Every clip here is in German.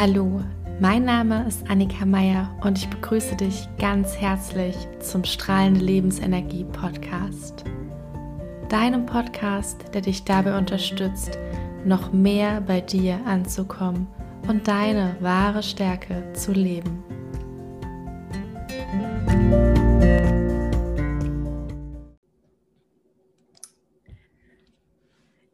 Hallo, mein Name ist Annika Meier und ich begrüße dich ganz herzlich zum Strahlende Lebensenergie Podcast. Deinem Podcast, der dich dabei unterstützt, noch mehr bei dir anzukommen und deine wahre Stärke zu leben.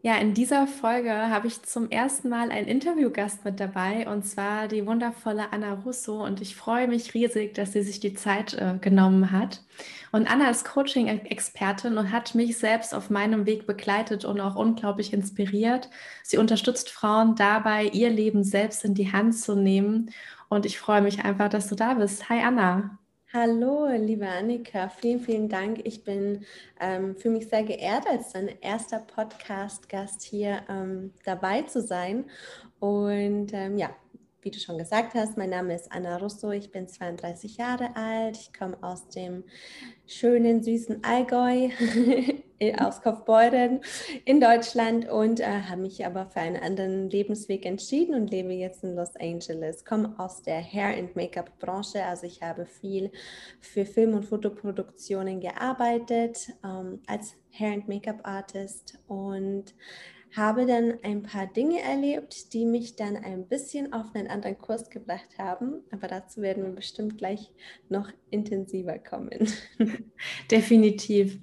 Ja, in dieser Folge habe ich zum ersten Mal einen Interviewgast mit dabei und zwar die wundervolle Anna Russo und ich freue mich riesig, dass sie sich die Zeit äh, genommen hat. Und Anna ist Coaching-Expertin und hat mich selbst auf meinem Weg begleitet und auch unglaublich inspiriert. Sie unterstützt Frauen dabei, ihr Leben selbst in die Hand zu nehmen und ich freue mich einfach, dass du da bist. Hi Anna. Hallo, liebe Annika, vielen, vielen Dank. Ich bin ähm, für mich sehr geehrt, als dein erster Podcast-Gast hier ähm, dabei zu sein. Und ähm, ja, wie du schon gesagt hast, mein Name ist Anna Russo, ich bin 32 Jahre alt, ich komme aus dem schönen, süßen Allgäu, aus Kaufbeuren in Deutschland und äh, habe mich aber für einen anderen Lebensweg entschieden und lebe jetzt in Los Angeles. Komme aus der Hair- and Make-up-Branche, also ich habe viel für Film- und Fotoproduktionen gearbeitet ähm, als Hair- and Make-up-Artist und habe dann ein paar Dinge erlebt, die mich dann ein bisschen auf einen anderen Kurs gebracht haben. Aber dazu werden wir bestimmt gleich noch intensiver kommen. Definitiv.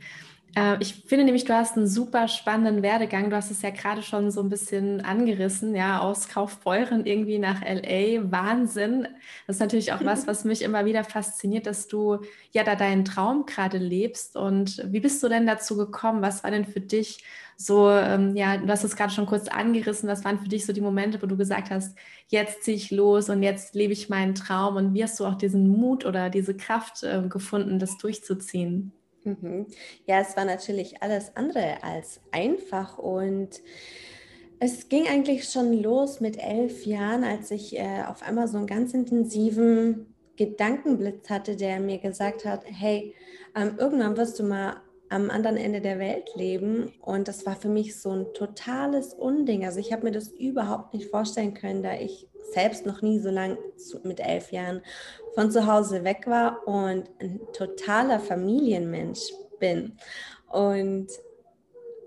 Äh, ich finde nämlich, du hast einen super spannenden Werdegang. Du hast es ja gerade schon so ein bisschen angerissen, ja, aus Kaufbeuren irgendwie nach LA. Wahnsinn. Das ist natürlich auch was, was mich immer wieder fasziniert, dass du ja da deinen Traum gerade lebst. Und wie bist du denn dazu gekommen? Was war denn für dich so, ähm, ja, du hast es gerade schon kurz angerissen, was waren für dich so die Momente, wo du gesagt hast, jetzt ziehe ich los und jetzt lebe ich meinen Traum und wie hast du auch diesen Mut oder diese Kraft äh, gefunden, das durchzuziehen? Mhm. Ja, es war natürlich alles andere als einfach und es ging eigentlich schon los mit elf Jahren, als ich äh, auf einmal so einen ganz intensiven Gedankenblitz hatte, der mir gesagt hat, hey, ähm, irgendwann wirst du mal am anderen Ende der Welt leben. Und das war für mich so ein totales Unding. Also ich habe mir das überhaupt nicht vorstellen können, da ich selbst noch nie so lange mit elf Jahren von zu Hause weg war und ein totaler Familienmensch bin. Und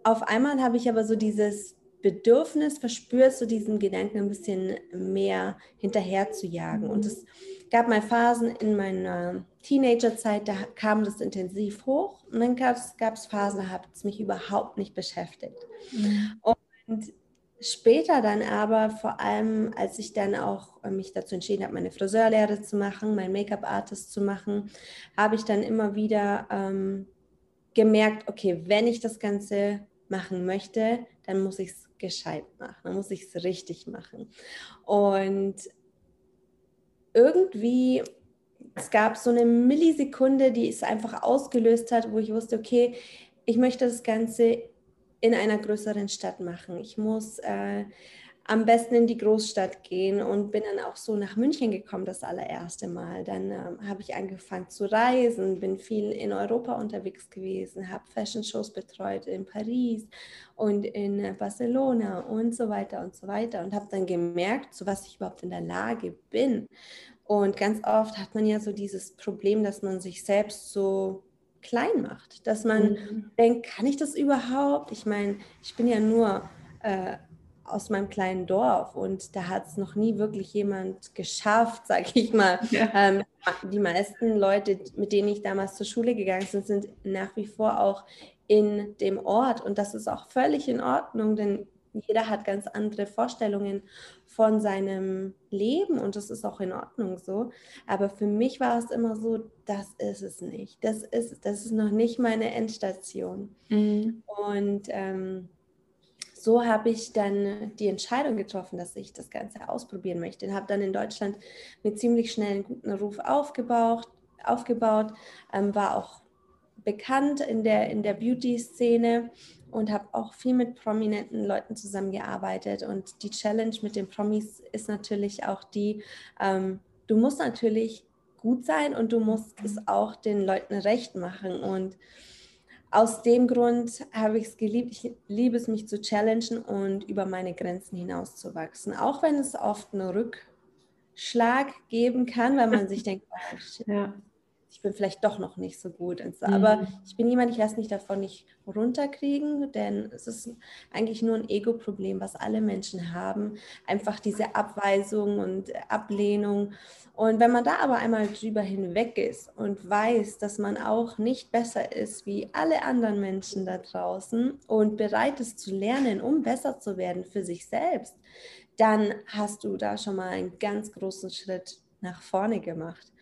auf einmal habe ich aber so dieses Bedürfnis verspürt, so diesen Gedanken ein bisschen mehr hinterher zu jagen. Und es gab mal Phasen in meiner Teenagerzeit, da kam das intensiv hoch. Und dann gab es Phasen, da hat es mich überhaupt nicht beschäftigt. Mhm. Und später dann aber, vor allem als ich dann auch äh, mich dazu entschieden habe, meine Friseurlehre zu machen, mein Make-up-Artist zu machen, habe ich dann immer wieder ähm, gemerkt, okay, wenn ich das Ganze machen möchte, dann muss ich es gescheit machen, dann muss ich es richtig machen. Und irgendwie, es gab so eine Millisekunde, die es einfach ausgelöst hat, wo ich wusste, okay, ich möchte das Ganze in einer größeren Stadt machen. Ich muss äh, am besten in die Großstadt gehen und bin dann auch so nach München gekommen das allererste Mal. Dann ähm, habe ich angefangen zu reisen, bin viel in Europa unterwegs gewesen, habe Fashion Shows betreut in Paris und in äh, Barcelona und so weiter und so weiter und habe dann gemerkt, zu was ich überhaupt in der Lage bin. Und ganz oft hat man ja so dieses Problem, dass man sich selbst so klein macht, dass man mhm. denkt, kann ich das überhaupt? Ich meine, ich bin ja nur äh, aus meinem kleinen Dorf und da hat es noch nie wirklich jemand geschafft, sage ich mal. Ja. Ähm, die meisten Leute, mit denen ich damals zur Schule gegangen bin, sind nach wie vor auch in dem Ort und das ist auch völlig in Ordnung, denn jeder hat ganz andere Vorstellungen von seinem Leben und das ist auch in Ordnung so. Aber für mich war es immer so, das ist es nicht. Das ist, das ist noch nicht meine Endstation. Mhm. Und ähm, so habe ich dann die Entscheidung getroffen, dass ich das Ganze ausprobieren möchte. Und habe dann in Deutschland mit ziemlich schnell einen guten Ruf aufgebaut, aufgebaut ähm, war auch bekannt in der, in der Beauty-Szene und habe auch viel mit prominenten Leuten zusammengearbeitet. Und die Challenge mit den Promis ist natürlich auch die, ähm, du musst natürlich gut sein und du musst es auch den Leuten recht machen. Und aus dem Grund habe ich es geliebt. Ich liebe es, mich zu challengen und über meine Grenzen hinauszuwachsen. Auch wenn es oft ein Rück, Schlag geben kann, weil man sich denkt, oh, shit, ja ich bin vielleicht doch noch nicht so gut. So. Aber mhm. ich bin jemand, ich lasse mich davon nicht runterkriegen, denn es ist eigentlich nur ein Ego-Problem, was alle Menschen haben. Einfach diese Abweisung und Ablehnung. Und wenn man da aber einmal drüber hinweg ist und weiß, dass man auch nicht besser ist wie alle anderen Menschen da draußen und bereit ist zu lernen, um besser zu werden für sich selbst, dann hast du da schon mal einen ganz großen Schritt nach vorne gemacht.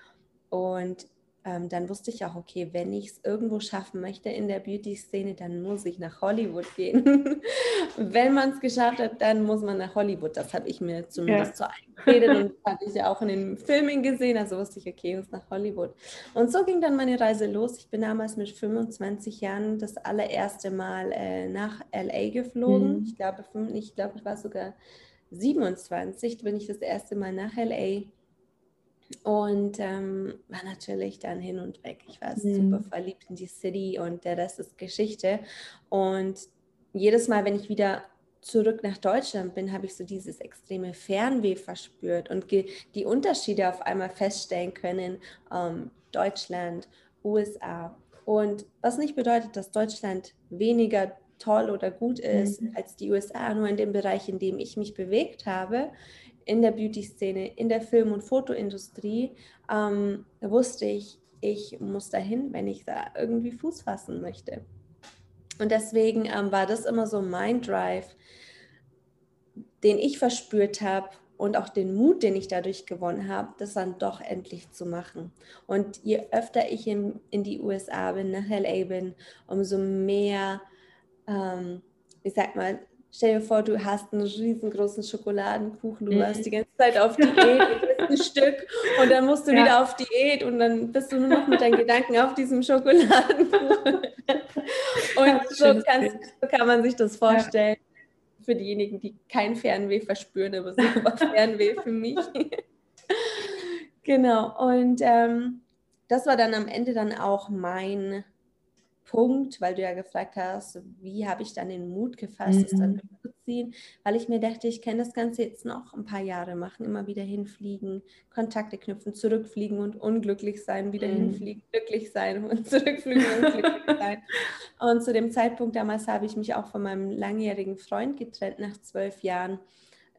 Und ähm, dann wusste ich auch, okay, wenn ich es irgendwo schaffen möchte in der Beauty-Szene, dann muss ich nach Hollywood gehen. wenn man es geschafft hat, dann muss man nach Hollywood. Das habe ich mir zumindest ja. so eingeredet und habe ich ja auch in den Filmen gesehen. Also wusste ich, okay, ich muss nach Hollywood. Und so ging dann meine Reise los. Ich bin damals mit 25 Jahren das allererste Mal äh, nach LA geflogen. Mhm. Ich glaube, ich glaube, ich war sogar 27, bin ich das erste Mal nach LA und ähm, war natürlich dann hin und weg. Ich war mhm. super verliebt in die City und der Rest ist Geschichte. Und jedes Mal, wenn ich wieder zurück nach Deutschland bin, habe ich so dieses extreme Fernweh verspürt und die Unterschiede auf einmal feststellen können. Ähm, Deutschland, USA. Und was nicht bedeutet, dass Deutschland weniger toll oder gut ist mhm. als die USA, nur in dem Bereich, in dem ich mich bewegt habe, in der Beauty-Szene, in der Film- und Fotoindustrie, ähm, wusste ich, ich muss dahin, wenn ich da irgendwie Fuß fassen möchte. Und deswegen ähm, war das immer so mein Drive, den ich verspürt habe und auch den Mut, den ich dadurch gewonnen habe, das dann doch endlich zu machen. Und je öfter ich in, in die USA bin, nach LA bin, umso mehr, ähm, ich sag mal, Stell dir vor, du hast einen riesengroßen Schokoladenkuchen, du mhm. warst die ganze Zeit auf Diät, du ein Stück und dann musst du ja. wieder auf Diät und dann bist du nur noch mit deinen Gedanken auf diesem Schokoladenkuchen. Und so, kannst, so, kann man sich das vorstellen. Ja. Für diejenigen, die kein Fernweh verspüren, aber super Fernweh für mich. genau. Und ähm, das war dann am Ende dann auch mein Punkt, weil du ja gefragt hast, wie habe ich dann den Mut gefasst, mhm. es dann durchzuziehen, weil ich mir dachte, ich kann das Ganze jetzt noch ein paar Jahre machen, immer wieder hinfliegen, Kontakte knüpfen, zurückfliegen und unglücklich sein, wieder mhm. hinfliegen, glücklich sein und zurückfliegen und glücklich sein. Und zu dem Zeitpunkt damals habe ich mich auch von meinem langjährigen Freund getrennt nach zwölf Jahren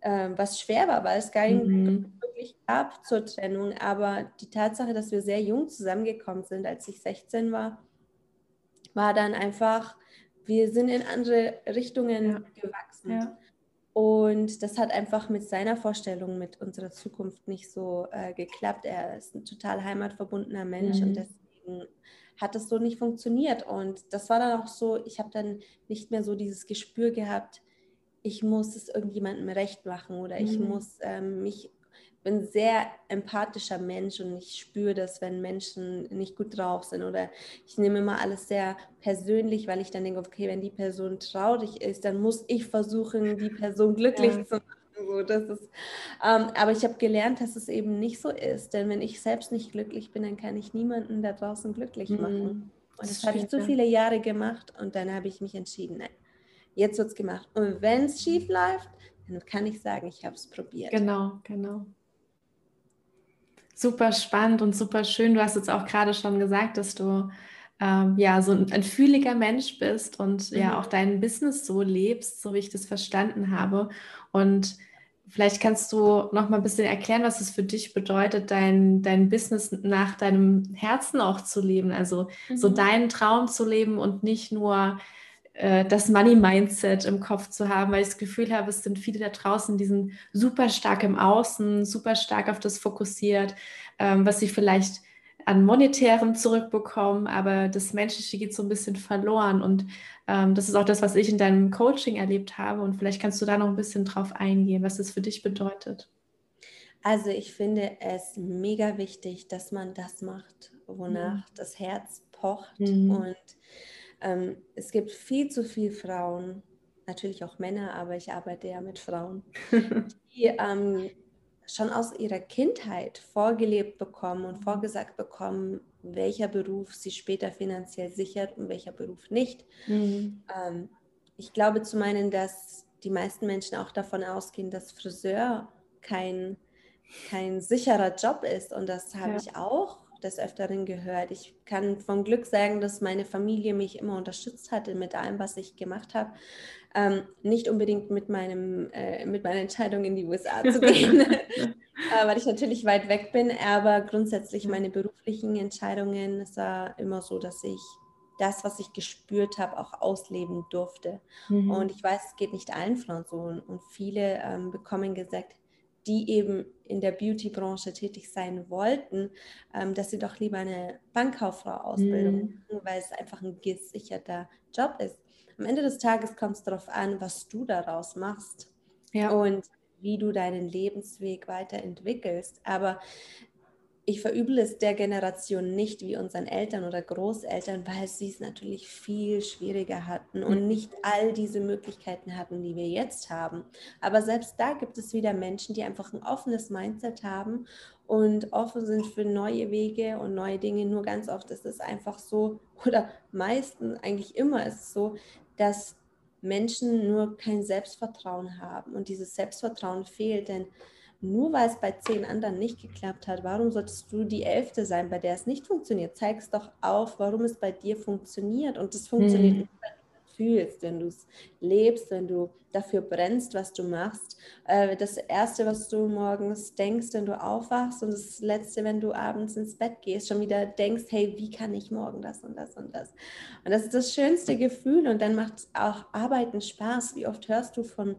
ähm, was schwer war, weil es gar nicht mhm. wirklich gab zur Trennung. Aber die Tatsache, dass wir sehr jung zusammengekommen sind, als ich 16 war, war dann einfach, wir sind in andere Richtungen ja. gewachsen. Ja. Und das hat einfach mit seiner Vorstellung, mit unserer Zukunft nicht so äh, geklappt. Er ist ein total heimatverbundener Mensch mhm. und deswegen hat das so nicht funktioniert. Und das war dann auch so, ich habe dann nicht mehr so dieses Gespür gehabt, ich muss es irgendjemandem recht machen oder ich mhm. muss ähm, mich bin ein sehr empathischer Mensch und ich spüre das, wenn Menschen nicht gut drauf sind oder ich nehme immer alles sehr persönlich, weil ich dann denke, okay, wenn die Person traurig ist, dann muss ich versuchen, die Person glücklich ja. zu machen. So, das ist, ähm, aber ich habe gelernt, dass es eben nicht so ist, denn wenn ich selbst nicht glücklich bin, dann kann ich niemanden da draußen glücklich mhm. machen. Mhm. Und das, das habe ich so viele Jahre gemacht und dann habe ich mich entschieden, nein, jetzt wird es gemacht. Und wenn es schief läuft, dann kann ich sagen, ich habe es probiert. Genau, genau. Super spannend und super schön. Du hast jetzt auch gerade schon gesagt, dass du ähm, ja so ein, ein fühliger Mensch bist und mhm. ja auch dein Business so lebst, so wie ich das verstanden habe. Und vielleicht kannst du noch mal ein bisschen erklären, was es für dich bedeutet, dein, dein Business nach deinem Herzen auch zu leben. Also mhm. so deinen Traum zu leben und nicht nur das Money-Mindset im Kopf zu haben, weil ich das Gefühl habe, es sind viele da draußen, die sind super stark im Außen, super stark auf das fokussiert, ähm, was sie vielleicht an monetärem zurückbekommen, aber das Menschliche geht so ein bisschen verloren und ähm, das ist auch das, was ich in deinem Coaching erlebt habe und vielleicht kannst du da noch ein bisschen drauf eingehen, was das für dich bedeutet. Also ich finde es mega wichtig, dass man das macht, wonach mhm. das Herz pocht mhm. und ähm, es gibt viel zu viele Frauen, natürlich auch Männer, aber ich arbeite ja mit Frauen, die ähm, schon aus ihrer Kindheit vorgelebt bekommen und vorgesagt bekommen, welcher Beruf sie später finanziell sichert und welcher Beruf nicht. Mhm. Ähm, ich glaube zu meinen, dass die meisten Menschen auch davon ausgehen, dass Friseur kein kein sicherer Job ist. Und das habe ja. ich auch des Öfteren gehört. Ich kann vom Glück sagen, dass meine Familie mich immer unterstützt hatte mit allem, was ich gemacht habe. Ähm, nicht unbedingt mit, meinem, äh, mit meiner Entscheidung in die USA zu gehen, äh, weil ich natürlich weit weg bin, aber grundsätzlich meine beruflichen Entscheidungen, es war immer so, dass ich das, was ich gespürt habe, auch ausleben durfte. Mhm. Und ich weiß, es geht nicht allen Frauen so. Und viele ähm, bekommen gesagt, die eben in der Beauty-Branche tätig sein wollten, ähm, dass sie doch lieber eine Bankkauffrau-Ausbildung mhm. machen, weil es einfach ein gesicherter Job ist. Am Ende des Tages kommt es darauf an, was du daraus machst ja. und wie du deinen Lebensweg weiterentwickelst. Aber ich verüble es der Generation nicht wie unseren Eltern oder Großeltern, weil sie es natürlich viel schwieriger hatten und mhm. nicht all diese Möglichkeiten hatten, die wir jetzt haben. Aber selbst da gibt es wieder Menschen, die einfach ein offenes Mindset haben und offen sind für neue Wege und neue Dinge. Nur ganz oft ist es einfach so, oder meistens eigentlich immer ist es so, dass Menschen nur kein Selbstvertrauen haben und dieses Selbstvertrauen fehlt, denn nur weil es bei zehn anderen nicht geklappt hat, warum solltest du die Elfte sein, bei der es nicht funktioniert? Zeig es doch auf, warum es bei dir funktioniert. Und es funktioniert mhm. weil du es fühlst, wenn du es lebst, wenn du dafür brennst, was du machst. Äh, das Erste, was du morgens denkst, wenn du aufwachst und das Letzte, wenn du abends ins Bett gehst, schon wieder denkst, hey, wie kann ich morgen das und das und das? Und das ist das schönste Gefühl und dann macht auch Arbeiten Spaß. Wie oft hörst du von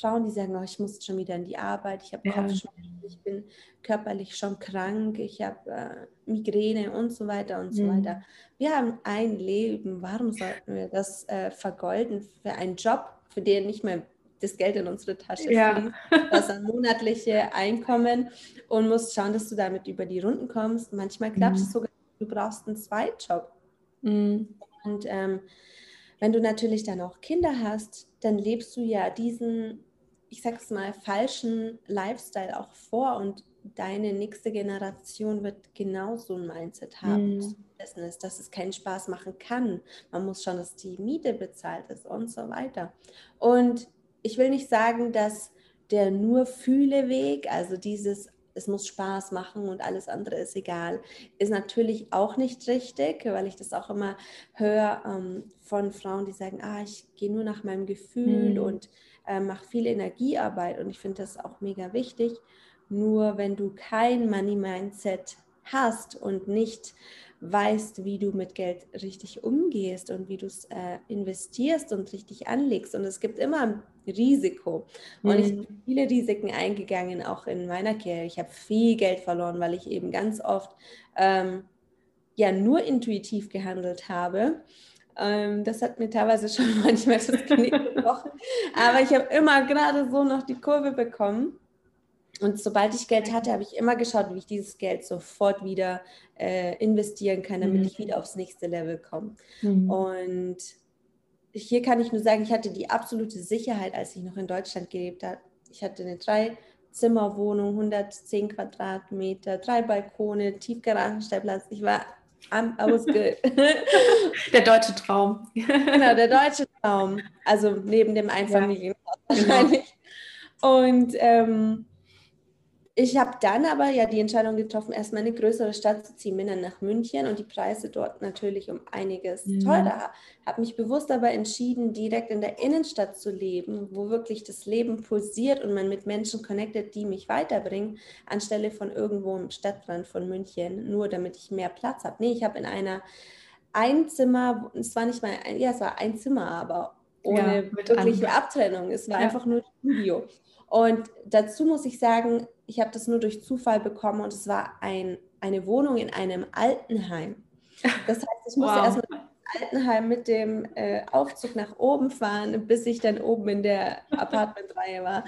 Frauen, die sagen, oh, ich muss schon wieder in die Arbeit, ich habe ja. Kopfschmerzen, ich bin körperlich schon krank, ich habe äh, Migräne und so weiter und so mhm. weiter. Wir haben ein Leben, warum sollten wir das äh, vergolden für einen Job, für den nicht mehr das Geld in unsere Tasche ja. fließt, das ein monatliche Einkommen und musst schauen, dass du damit über die Runden kommst. Manchmal klappt mhm. es sogar, du brauchst einen Zweitjob. Mhm. Und ähm, wenn du natürlich dann auch Kinder hast, dann lebst du ja diesen ich sag's mal, falschen Lifestyle auch vor und deine nächste Generation wird genauso ein Mindset haben. Mhm. Business, dass es keinen Spaß machen kann. Man muss schauen, dass die Miete bezahlt ist und so weiter. Und ich will nicht sagen, dass der nur fühle Weg, also dieses es muss Spaß machen und alles andere ist egal, ist natürlich auch nicht richtig, weil ich das auch immer höre ähm, von Frauen, die sagen, ah, ich gehe nur nach meinem Gefühl mhm. und äh, mache viel Energiearbeit und ich finde das auch mega wichtig. Nur wenn du kein Money-Mindset hast und nicht weißt, wie du mit Geld richtig umgehst und wie du es äh, investierst und richtig anlegst. Und es gibt immer ein Risiko. Und mhm. ich bin viele Risiken eingegangen, auch in meiner Karriere. Ich habe viel Geld verloren, weil ich eben ganz oft ähm, ja nur intuitiv gehandelt habe ähm, das hat mir teilweise schon manchmal das Knick gebrochen. Aber ich habe immer gerade so noch die Kurve bekommen. Und sobald ich Geld hatte, habe ich immer geschaut, wie ich dieses Geld sofort wieder äh, investieren kann, damit mhm. ich wieder aufs nächste Level komme. Mhm. Und hier kann ich nur sagen, ich hatte die absolute Sicherheit, als ich noch in Deutschland gelebt habe. Ich hatte eine drei Zimmerwohnung, 110 Quadratmeter, drei Balkone, Tiefgaragenstellplatz. Ich war I'm, I was good. der deutsche Traum. genau, der deutsche Traum. Also neben dem Einfamilienhaus ja, genau. wahrscheinlich. Genau. Und ähm, ich habe dann aber ja die Entscheidung getroffen, erstmal eine größere Stadt zu ziehen, bin dann nach München und die Preise dort natürlich um einiges mhm. teurer. Habe mich bewusst aber entschieden, direkt in der Innenstadt zu leben, wo wirklich das Leben pulsiert und man mit Menschen connected, die mich weiterbringen, anstelle von irgendwo im Stadtrand von München, nur damit ich mehr Platz habe. Nee, ich habe in einer Einzimmer, es war nicht mal, ein, ja, es war ein Zimmer, aber ohne ja, wirkliche. Abtrennung. Es war ja. einfach nur Studio. Und dazu muss ich sagen, ich habe das nur durch Zufall bekommen und es war ein, eine Wohnung in einem Altenheim. Das heißt, ich musste wow. erstmal Altenheim mit dem äh, Aufzug nach oben fahren, bis ich dann oben in der Apartmentreihe war.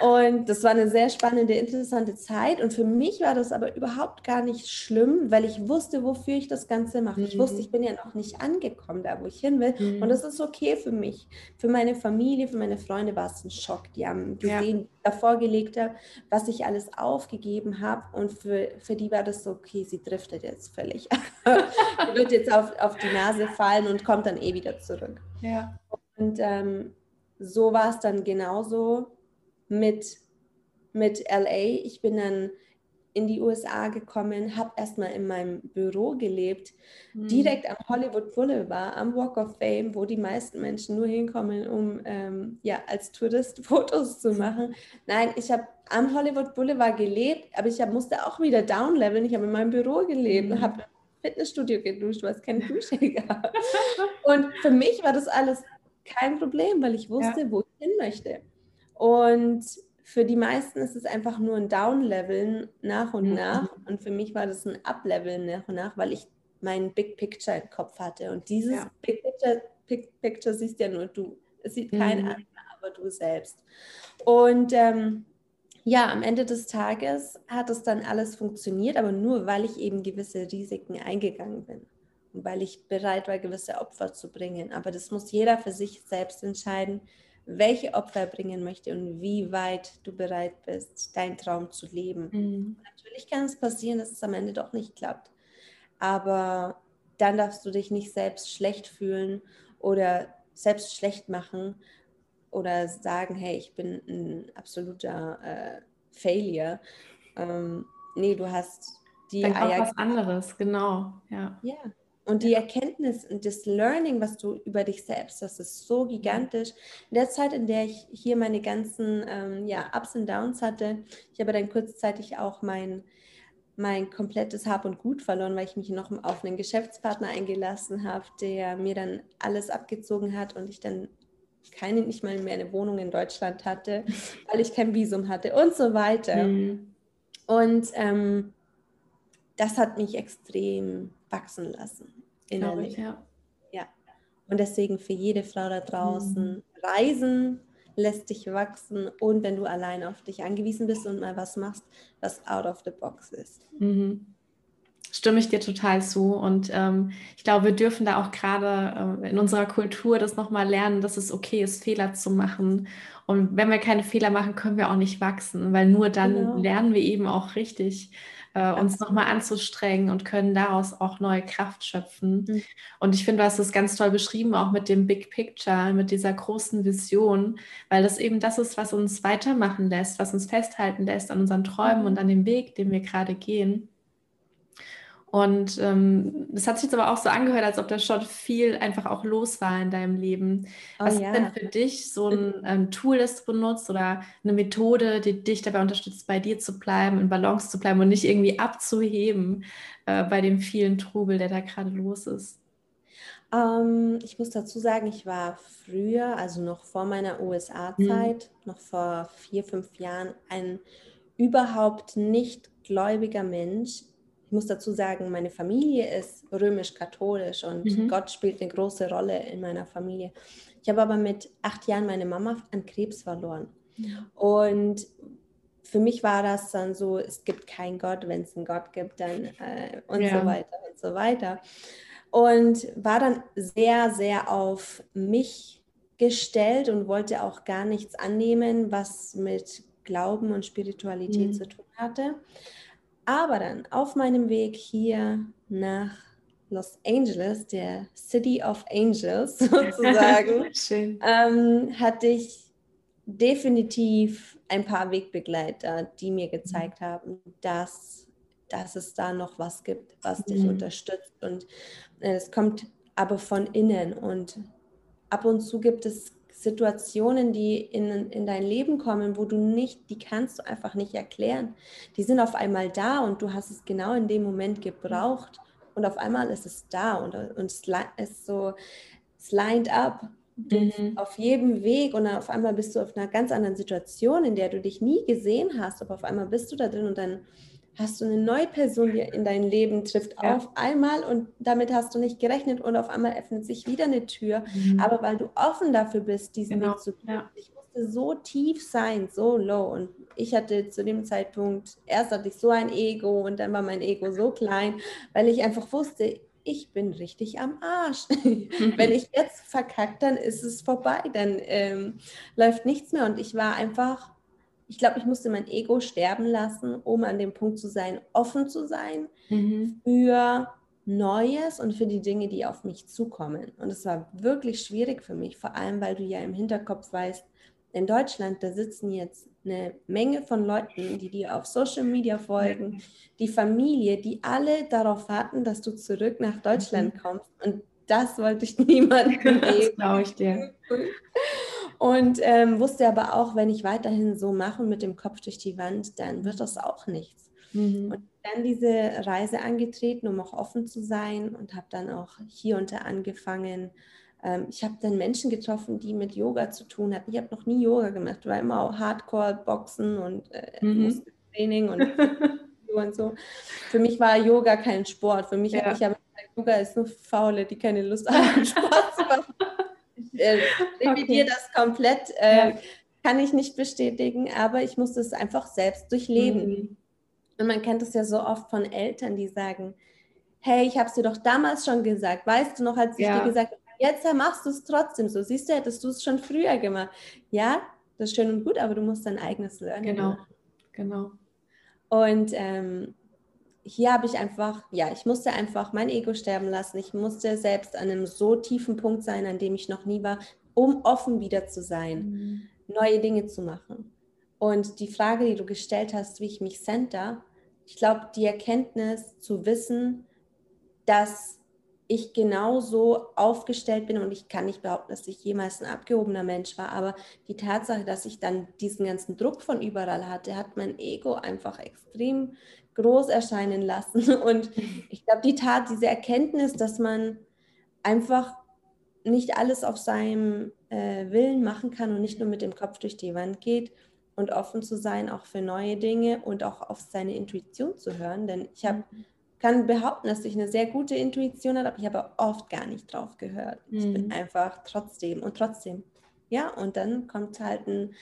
Und das war eine sehr spannende, interessante Zeit. Und für mich war das aber überhaupt gar nicht schlimm, weil ich wusste, wofür ich das Ganze mache. Mhm. Ich wusste, ich bin ja noch nicht angekommen, da wo ich hin will. Mhm. Und das ist okay für mich. Für meine Familie, für meine Freunde war es ein Schock. Die haben gesehen, ja davor gelegt habe, was ich alles aufgegeben habe. Und für, für die war das so, okay, sie driftet jetzt völlig. sie wird jetzt auf, auf die Nase fallen und kommt dann eh wieder zurück. Ja. Und ähm, so war es dann genauso mit mit LA. Ich bin dann in die USA gekommen, habe erstmal in meinem Büro gelebt, mhm. direkt am Hollywood Boulevard, am Walk of Fame, wo die meisten Menschen nur hinkommen, um ähm, ja, als Tourist Fotos zu machen. Nein, ich habe am Hollywood Boulevard gelebt, aber ich hab, musste auch wieder downleveln. Ich habe in meinem Büro gelebt mhm. und habe im Fitnessstudio geduscht, du hast keine Dusche gehabt. und für mich war das alles kein Problem, weil ich wusste, ja. wo ich hin möchte. Und für die meisten ist es einfach nur ein Downleveln nach und mhm. nach. Und für mich war das ein Upleveln nach und nach, weil ich meinen Big Picture im Kopf hatte. Und dieses ja. Big, Picture, Big Picture siehst ja nur du. Es sieht mhm. kein anderer, aber du selbst. Und ähm, ja, am Ende des Tages hat es dann alles funktioniert, aber nur weil ich eben gewisse Risiken eingegangen bin und weil ich bereit war, gewisse Opfer zu bringen. Aber das muss jeder für sich selbst entscheiden, welche Opfer er bringen möchte und wie weit du bereit bist, deinen Traum zu leben. Mhm. Natürlich kann es passieren, dass es am Ende doch nicht klappt. Aber dann darfst du dich nicht selbst schlecht fühlen oder selbst schlecht machen oder sagen, hey, ich bin ein absoluter äh, Failure. Ähm, nee, du hast die Dann Eier. was anderes, genau. Ja. ja. Und die Erkenntnis und das Learning, was du über dich selbst, das ist so gigantisch. In der Zeit, in der ich hier meine ganzen ähm, ja, Ups und Downs hatte, ich habe dann kurzzeitig auch mein, mein komplettes Hab und Gut verloren, weil ich mich noch auf einen Geschäftspartner eingelassen habe, der mir dann alles abgezogen hat und ich dann keine, nicht mal mehr eine Wohnung in Deutschland hatte, weil ich kein Visum hatte und so weiter. Mhm. Und ähm, das hat mich extrem wachsen lassen innerlich. Ich, ja. ja. Und deswegen für jede Frau da draußen, mhm. Reisen lässt dich wachsen und wenn du allein auf dich angewiesen bist und mal was machst, was out of the box ist. Mhm. Stimme ich dir total zu. Und ähm, ich glaube, wir dürfen da auch gerade äh, in unserer Kultur das nochmal lernen, dass es okay ist, Fehler zu machen. Und wenn wir keine Fehler machen, können wir auch nicht wachsen, weil nur dann genau. lernen wir eben auch richtig äh, uns nochmal anzustrengen und können daraus auch neue Kraft schöpfen. Mhm. Und ich finde, du hast es ganz toll beschrieben, auch mit dem Big Picture, mit dieser großen Vision, weil das eben das ist, was uns weitermachen lässt, was uns festhalten lässt an unseren Träumen mhm. und an dem Weg, den wir gerade gehen. Und ähm, das hat sich jetzt aber auch so angehört, als ob da schon viel einfach auch los war in deinem Leben. Oh, Was ja. ist denn für dich so ein ähm, Tool, das du benutzt oder eine Methode, die dich dabei unterstützt, bei dir zu bleiben, in Balance zu bleiben und nicht irgendwie abzuheben äh, bei dem vielen Trubel, der da gerade los ist? Ähm, ich muss dazu sagen, ich war früher, also noch vor meiner USA-Zeit, mhm. noch vor vier, fünf Jahren, ein überhaupt nicht gläubiger Mensch ich muss dazu sagen, meine Familie ist römisch-katholisch und mhm. Gott spielt eine große Rolle in meiner Familie. Ich habe aber mit acht Jahren meine Mama an Krebs verloren. Und für mich war das dann so, es gibt keinen Gott, wenn es einen Gott gibt, dann äh, und ja. so weiter und so weiter. Und war dann sehr, sehr auf mich gestellt und wollte auch gar nichts annehmen, was mit Glauben und Spiritualität mhm. zu tun hatte. Aber dann auf meinem Weg hier nach Los Angeles, der City of Angels sozusagen, ähm, hatte ich definitiv ein paar Wegbegleiter, die mir gezeigt haben, dass, dass es da noch was gibt, was dich mhm. unterstützt. Und äh, es kommt aber von innen. Und ab und zu gibt es Situationen, die in, in dein Leben kommen, wo du nicht, die kannst du einfach nicht erklären. Die sind auf einmal da und du hast es genau in dem Moment gebraucht und auf einmal ist es da und, und es ist so, es lined up mhm. auf jedem Weg und auf einmal bist du auf einer ganz anderen Situation, in der du dich nie gesehen hast, aber auf einmal bist du da drin und dann hast du eine neue Person, die in dein Leben trifft, ja. auf einmal und damit hast du nicht gerechnet und auf einmal öffnet sich wieder eine Tür. Mhm. Aber weil du offen dafür bist, diesen genau. Weg zu tun, ja. ich musste so tief sein, so low und ich hatte zu dem Zeitpunkt, erst hatte ich so ein Ego und dann war mein Ego so klein, weil ich einfach wusste, ich bin richtig am Arsch. Wenn ich jetzt verkackt, dann ist es vorbei, dann ähm, läuft nichts mehr und ich war einfach ich glaube, ich musste mein Ego sterben lassen, um an dem Punkt zu sein, offen zu sein mhm. für Neues und für die Dinge, die auf mich zukommen. Und es war wirklich schwierig für mich, vor allem weil du ja im Hinterkopf weißt, in Deutschland, da sitzen jetzt eine Menge von Leuten, die dir auf Social Media folgen, die Familie, die alle darauf warten, dass du zurück nach Deutschland mhm. kommst. Und das wollte ich niemandem geben. Das glaube ich dir. Und ähm, wusste aber auch, wenn ich weiterhin so mache mit dem Kopf durch die Wand, dann wird das auch nichts. Mhm. Und dann diese Reise angetreten, um auch offen zu sein und habe dann auch hier unter angefangen. Ähm, ich habe dann Menschen getroffen, die mit Yoga zu tun hatten. Ich habe noch nie Yoga gemacht, war immer auch Hardcore-Boxen und äh, mhm. Training und, und so. Für mich war Yoga kein Sport. Für mich ja. ich habe Yoga ist nur Faule, die keine Lust haben, Sport zu machen. Ich äh, revidiere okay. das komplett. Äh, ja. Kann ich nicht bestätigen, aber ich musste es einfach selbst durchleben. Mhm. Und man kennt es ja so oft von Eltern, die sagen, hey, ich habe es dir doch damals schon gesagt. Weißt du noch, als ich ja. dir gesagt habe, jetzt machst du es trotzdem so. Siehst du, hättest du es schon früher gemacht. Ja, das ist schön und gut, aber du musst dein eigenes Learning genau. Genau, Und ähm, hier habe ich einfach, ja, ich musste einfach mein Ego sterben lassen. Ich musste selbst an einem so tiefen Punkt sein, an dem ich noch nie war, um offen wieder zu sein, mhm. neue Dinge zu machen. Und die Frage, die du gestellt hast, wie ich mich center, ich glaube, die Erkenntnis zu wissen, dass ich genauso aufgestellt bin und ich kann nicht behaupten, dass ich jemals ein abgehobener Mensch war, aber die Tatsache, dass ich dann diesen ganzen Druck von überall hatte, hat mein Ego einfach extrem groß erscheinen lassen. Und ich glaube, die Tat, diese Erkenntnis, dass man einfach nicht alles auf seinem äh, Willen machen kann und nicht nur mit dem Kopf durch die Wand geht, und offen zu sein, auch für neue Dinge und auch auf seine Intuition zu hören. Denn ich hab, mhm. kann behaupten, dass ich eine sehr gute Intuition habe, aber ich habe oft gar nicht drauf gehört. Mhm. Ich bin mhm. einfach trotzdem und trotzdem. Ja, und dann kommt halt ein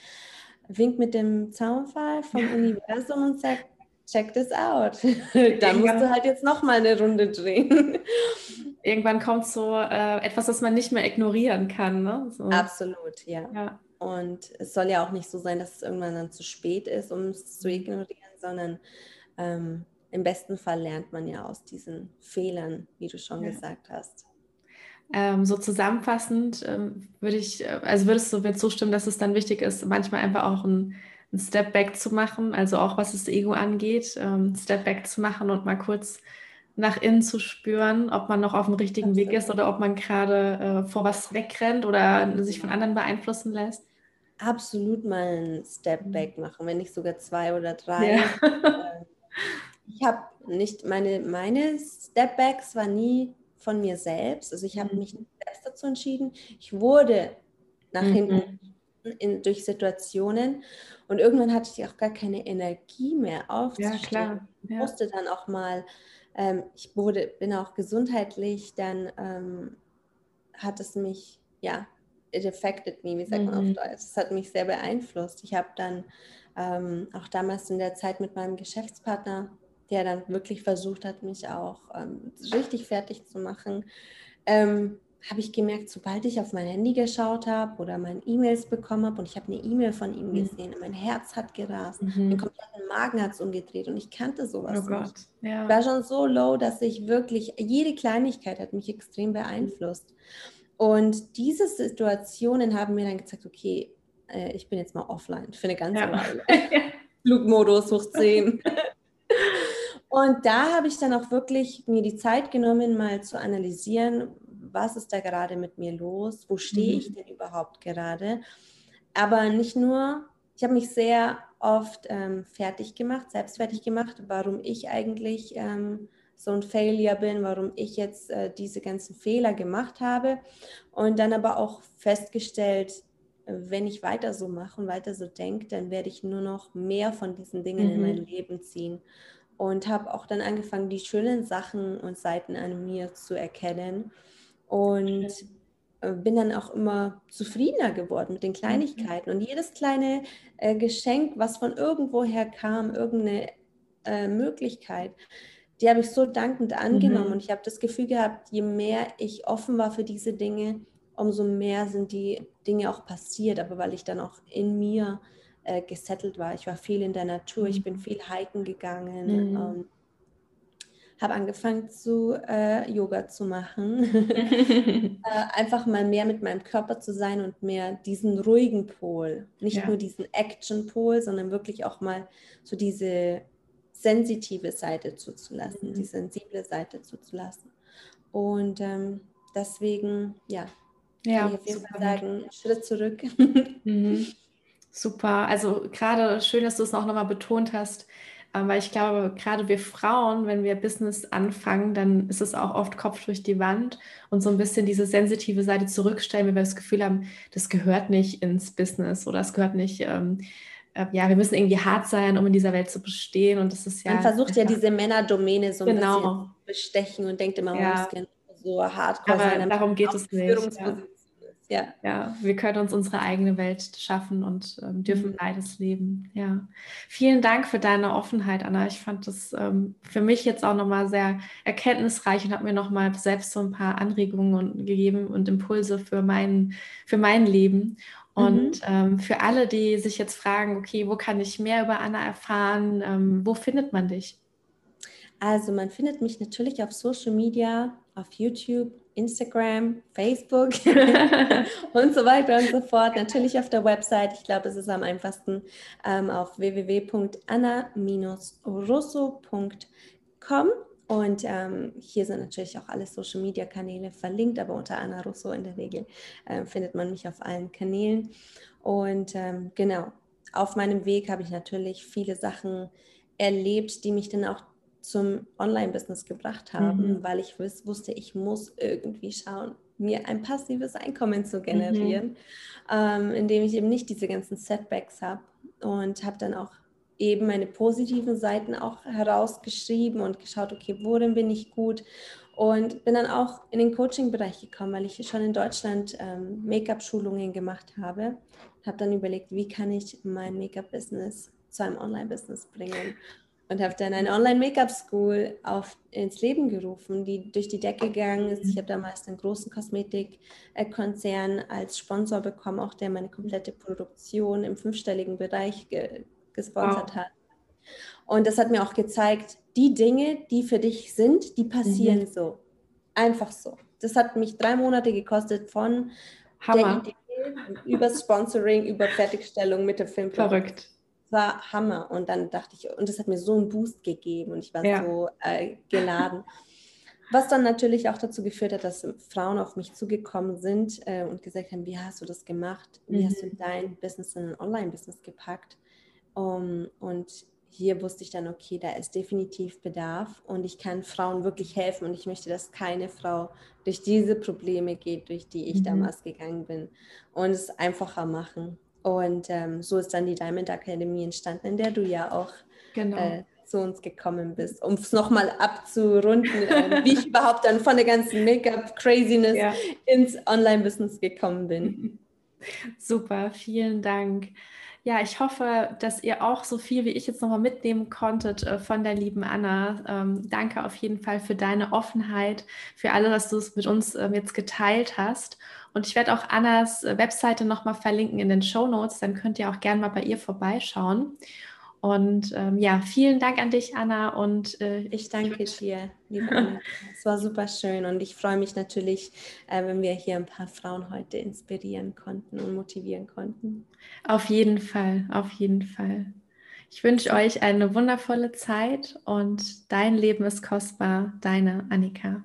Wink mit dem Zaunfall vom Universum und sagt, check this out. da musst du halt jetzt nochmal eine Runde drehen. Irgendwann kommt so äh, etwas, das man nicht mehr ignorieren kann. Ne? So. Absolut, ja. ja. Und es soll ja auch nicht so sein, dass es irgendwann dann zu spät ist, um es zu mhm. ignorieren, sondern ähm, im besten Fall lernt man ja aus diesen Fehlern, wie du schon ja. gesagt hast. Ähm, so zusammenfassend ähm, würde ich, äh, also würdest du mir zustimmen, dass es dann wichtig ist, manchmal einfach auch ein, ein Step Back zu machen, also auch was das Ego angeht, ähm, Step Back zu machen und mal kurz nach innen zu spüren, ob man noch auf dem richtigen Absolut. Weg ist oder ob man gerade äh, vor was wegrennt oder sich von anderen beeinflussen lässt absolut mal einen Step mhm. Back machen, wenn nicht sogar zwei oder drei. Ja. Ähm, ich habe nicht, meine, meine Step Backs war nie von mir selbst. Also ich habe mhm. mich selbst dazu entschieden. Ich wurde nach mhm. hinten in, durch Situationen und irgendwann hatte ich auch gar keine Energie mehr aufzustehen. Ja, klar. Ja. Ich musste dann auch mal, ähm, ich wurde, bin auch gesundheitlich, dann ähm, hat es mich, ja, it affected me, wie sagt man auf mhm. Deutsch. Es hat mich sehr beeinflusst. Ich habe dann ähm, auch damals in der Zeit mit meinem Geschäftspartner, der dann wirklich versucht hat, mich auch ähm, richtig fertig zu machen, ähm, habe ich gemerkt, sobald ich auf mein Handy geschaut habe oder meine E-Mails bekommen habe und ich habe eine E-Mail von ihm mhm. gesehen, mein Herz hat gerast, mhm. mein kompletten Magen hat es umgedreht und ich kannte sowas oh Gott. nicht. Ja. Ich war schon so low, dass ich wirklich, jede Kleinigkeit hat mich extrem beeinflusst. Und diese Situationen haben mir dann gezeigt, okay, äh, ich bin jetzt mal offline für eine ganze ja. Weile. Flugmodus hoch 10. Und da habe ich dann auch wirklich mir die Zeit genommen, mal zu analysieren, was ist da gerade mit mir los, wo stehe mhm. ich denn überhaupt gerade. Aber nicht nur, ich habe mich sehr oft ähm, fertig gemacht, selbst fertig gemacht, warum ich eigentlich ähm, so ein Failure bin, warum ich jetzt äh, diese ganzen Fehler gemacht habe. Und dann aber auch festgestellt, wenn ich weiter so mache und weiter so denke, dann werde ich nur noch mehr von diesen Dingen mhm. in mein Leben ziehen. Und habe auch dann angefangen, die schönen Sachen und Seiten an mir zu erkennen. Und äh, bin dann auch immer zufriedener geworden mit den mhm. Kleinigkeiten. Und jedes kleine äh, Geschenk, was von irgendwoher kam, irgendeine äh, Möglichkeit, die habe ich so dankend angenommen. Mhm. Und ich habe das Gefühl gehabt, je mehr ich offen war für diese Dinge, umso mehr sind die Dinge auch passiert. Aber weil ich dann auch in mir äh, gesettelt war. Ich war viel in der Natur, mhm. ich bin viel hiken gegangen. Mhm. Ähm, habe angefangen zu äh, Yoga zu machen. äh, einfach mal mehr mit meinem Körper zu sein und mehr diesen ruhigen Pol. Nicht ja. nur diesen Action-Pol, sondern wirklich auch mal so diese sensitive Seite zuzulassen, mhm. die sensible Seite zuzulassen. Und ähm, deswegen, ja, ja, kann ich auf jeden Fall sagen, Schritt zurück. Mhm. Super. Also gerade schön, dass du es auch nochmal betont hast, weil ich glaube, gerade wir Frauen, wenn wir Business anfangen, dann ist es auch oft Kopf durch die Wand und so ein bisschen diese sensitive Seite zurückstellen, wenn wir das Gefühl haben, das gehört nicht ins Business oder es gehört nicht. Ähm, äh, ja, wir müssen irgendwie hart sein, um in dieser Welt zu bestehen. Und das ist ja. Man versucht ja diese Männerdomäne so ein genau. bisschen zu bestechen und denkt immer, ja. man muss so Aber sein. Darum geht es nicht. Ja. Ja. ja, wir können uns unsere eigene Welt schaffen und ähm, dürfen mhm. beides leben. Ja, vielen Dank für deine Offenheit, Anna. Ich fand das ähm, für mich jetzt auch nochmal sehr erkenntnisreich und habe mir nochmal selbst so ein paar Anregungen und, gegeben und Impulse für mein, für mein Leben. Und mhm. ähm, für alle, die sich jetzt fragen, okay, wo kann ich mehr über Anna erfahren? Ähm, wo findet man dich? Also man findet mich natürlich auf Social Media, auf YouTube, Instagram, Facebook und so weiter und so fort. Natürlich auf der Website. Ich glaube, es ist am einfachsten ähm, auf www.anna-russo.com. Und ähm, hier sind natürlich auch alle Social Media Kanäle verlinkt, aber unter Anna Russo in der Regel äh, findet man mich auf allen Kanälen. Und ähm, genau, auf meinem Weg habe ich natürlich viele Sachen erlebt, die mich dann auch zum Online-Business gebracht haben, mhm. weil ich wus wusste, ich muss irgendwie schauen, mir ein passives Einkommen zu generieren, mhm. ähm, indem ich eben nicht diese ganzen Setbacks habe und habe dann auch eben meine positiven Seiten auch herausgeschrieben und geschaut, okay, worin bin ich gut und bin dann auch in den Coaching-Bereich gekommen, weil ich schon in Deutschland ähm, Make-up-Schulungen gemacht habe. Habe dann überlegt, wie kann ich mein Make-up-Business zu einem Online-Business bringen und habe dann eine Online-Make-up-School ins Leben gerufen, die durch die Decke gegangen ist. Ich habe damals einen großen Kosmetikkonzern als Sponsor bekommen, auch der meine komplette Produktion im fünfstelligen Bereich ge gesponsert wow. hat. Und das hat mir auch gezeigt, die Dinge, die für dich sind, die passieren mhm. so. Einfach so. Das hat mich drei Monate gekostet von Hammer. der Idee über Sponsoring, über Fertigstellung mit der Film. Verrückt war Hammer. Und dann dachte ich, und das hat mir so einen Boost gegeben und ich war ja. so äh, geladen. Was dann natürlich auch dazu geführt hat, dass Frauen auf mich zugekommen sind äh, und gesagt haben, wie hast du das gemacht? Wie mhm. hast du mhm. dein Business in ein Online-Business gepackt? Um, und hier wusste ich dann, okay, da ist definitiv Bedarf und ich kann Frauen wirklich helfen und ich möchte, dass keine Frau durch diese Probleme geht, durch die ich mhm. damals gegangen bin und es einfacher machen. Und ähm, so ist dann die Diamond Academy entstanden, in der du ja auch genau. äh, zu uns gekommen bist, um es nochmal abzurunden, äh, wie ich überhaupt dann von der ganzen Make-up-Craziness ja. ins Online-Business gekommen bin. Super, vielen Dank. Ja, ich hoffe, dass ihr auch so viel wie ich jetzt nochmal mitnehmen konntet äh, von der lieben Anna. Ähm, danke auf jeden Fall für deine Offenheit, für alles, was du es mit uns ähm, jetzt geteilt hast. Und ich werde auch Annas äh, Webseite nochmal verlinken in den Show Notes. Dann könnt ihr auch gerne mal bei ihr vorbeischauen. Und ähm, ja, vielen Dank an dich, Anna. Und äh, ich danke dir, liebe Anna. Es war super schön und ich freue mich natürlich, äh, wenn wir hier ein paar Frauen heute inspirieren konnten und motivieren konnten. Auf jeden Fall, auf jeden Fall. Ich wünsche euch eine wundervolle Zeit und dein Leben ist kostbar, deine Annika.